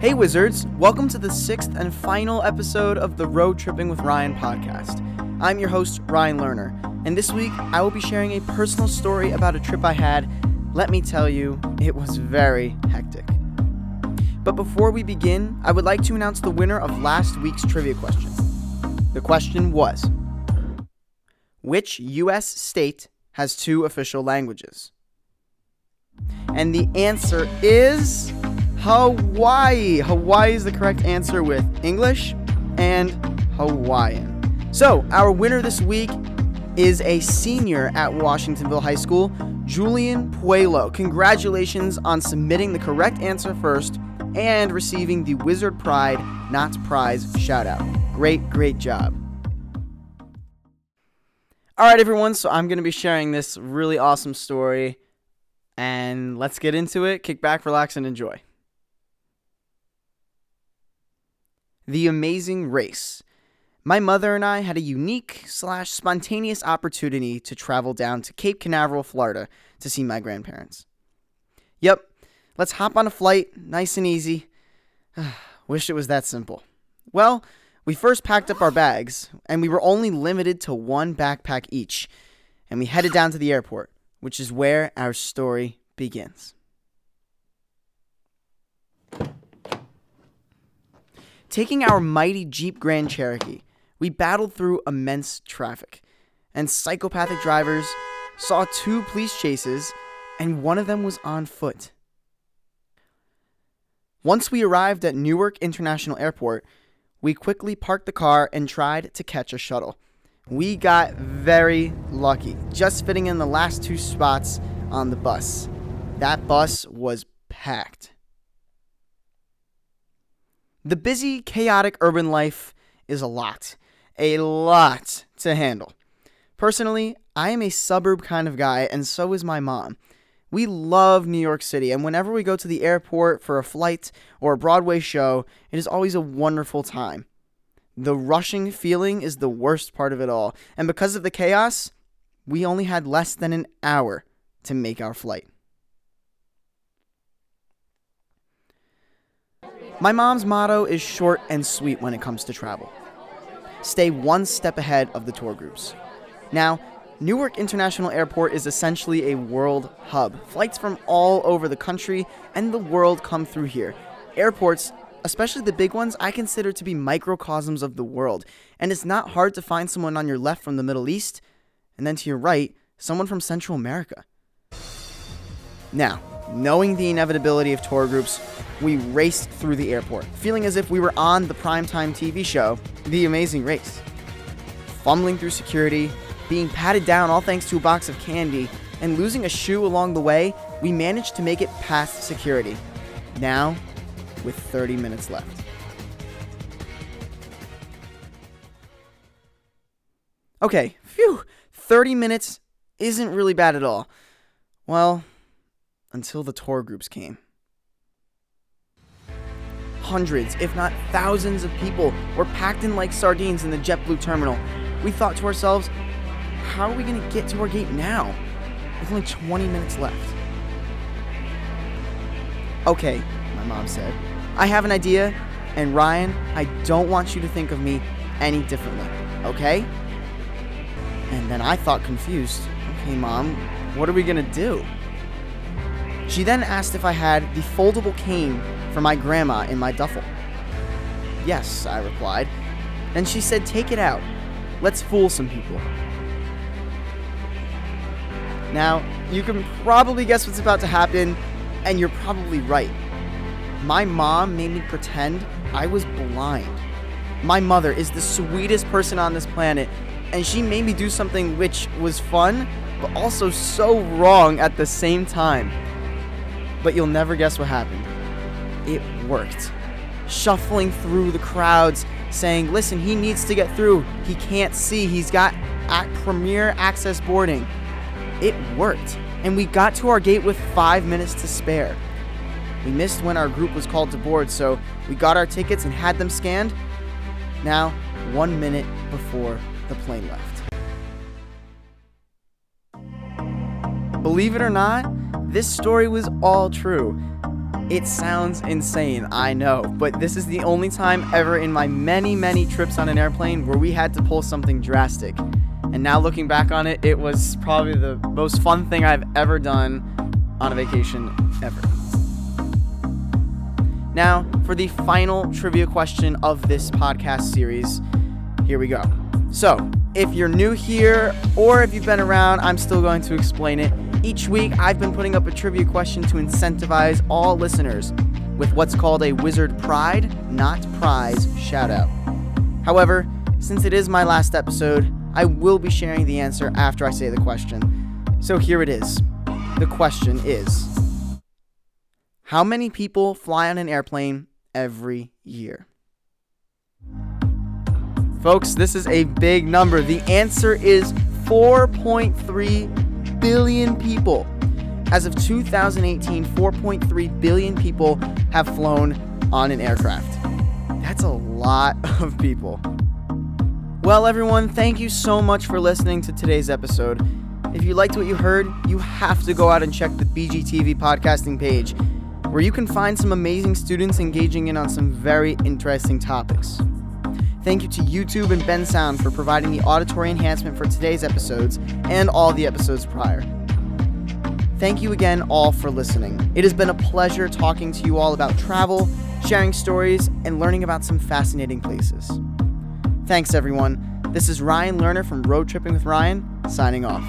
Hey, Wizards! Welcome to the sixth and final episode of the Road Tripping with Ryan podcast. I'm your host, Ryan Lerner, and this week I will be sharing a personal story about a trip I had. Let me tell you, it was very hectic. But before we begin, I would like to announce the winner of last week's trivia question. The question was Which U.S. state has two official languages? And the answer is. Hawaii. Hawaii is the correct answer with English and Hawaiian. So, our winner this week is a senior at Washingtonville High School, Julian Puelo. Congratulations on submitting the correct answer first and receiving the Wizard Pride Not Prize shout out. Great, great job. All right, everyone, so I'm going to be sharing this really awesome story. And let's get into it. Kick back, relax, and enjoy. The Amazing Race. My mother and I had a unique slash spontaneous opportunity to travel down to Cape Canaveral, Florida to see my grandparents. Yep, let's hop on a flight, nice and easy. Wish it was that simple. Well, we first packed up our bags, and we were only limited to one backpack each, and we headed down to the airport, which is where our story begins. Taking our mighty Jeep Grand Cherokee, we battled through immense traffic, and psychopathic drivers saw two police chases, and one of them was on foot. Once we arrived at Newark International Airport, we quickly parked the car and tried to catch a shuttle. We got very lucky, just fitting in the last two spots on the bus. That bus was packed. The busy, chaotic urban life is a lot, a lot to handle. Personally, I am a suburb kind of guy, and so is my mom. We love New York City, and whenever we go to the airport for a flight or a Broadway show, it is always a wonderful time. The rushing feeling is the worst part of it all, and because of the chaos, we only had less than an hour to make our flight. My mom's motto is short and sweet when it comes to travel stay one step ahead of the tour groups. Now, Newark International Airport is essentially a world hub. Flights from all over the country and the world come through here. Airports, especially the big ones, I consider to be microcosms of the world, and it's not hard to find someone on your left from the Middle East, and then to your right, someone from Central America. Now, knowing the inevitability of tour groups, we raced through the airport, feeling as if we were on the primetime TV show, The Amazing Race. Fumbling through security, being patted down all thanks to a box of candy, and losing a shoe along the way, we managed to make it past security. Now, with 30 minutes left. Okay, phew, 30 minutes isn't really bad at all. Well, until the tour groups came. Hundreds, if not thousands, of people were packed in like sardines in the JetBlue terminal. We thought to ourselves, how are we going to get to our gate now? With only 20 minutes left. Okay, my mom said. I have an idea, and Ryan, I don't want you to think of me any differently, okay? And then I thought confused, okay, mom, what are we gonna do? She then asked if I had the foldable cane for my grandma in my duffel. Yes, I replied. And she said, Take it out. Let's fool some people. Now, you can probably guess what's about to happen, and you're probably right. My mom made me pretend I was blind. My mother is the sweetest person on this planet, and she made me do something which was fun, but also so wrong at the same time but you'll never guess what happened. It worked. Shuffling through the crowds, saying, Listen, he needs to get through. He can't see. He's got premier access boarding. It worked, and we got to our gate with five minutes to spare. We missed when our group was called to board, so we got our tickets and had them scanned. Now, one minute before the plane left. Believe it or not, this story was all true. It sounds insane, I know, but this is the only time ever in my many, many trips on an airplane where we had to pull something drastic. And now looking back on it, it was probably the most fun thing I've ever done on a vacation ever. Now, for the final trivia question of this podcast series, here we go. So, if you're new here or if you've been around, I'm still going to explain it. Each week, I've been putting up a trivia question to incentivize all listeners with what's called a Wizard Pride, not Prize shout out. However, since it is my last episode, I will be sharing the answer after I say the question. So here it is. The question is How many people fly on an airplane every year? Folks, this is a big number. The answer is 4.3 billion people. As of 2018, 4.3 billion people have flown on an aircraft. That's a lot of people. Well, everyone, thank you so much for listening to today's episode. If you liked what you heard, you have to go out and check the BGTV podcasting page, where you can find some amazing students engaging in on some very interesting topics. Thank you to YouTube and Bensound for providing the auditory enhancement for today's episodes and all the episodes prior. Thank you again, all, for listening. It has been a pleasure talking to you all about travel, sharing stories, and learning about some fascinating places. Thanks, everyone. This is Ryan Lerner from Road Tripping with Ryan, signing off.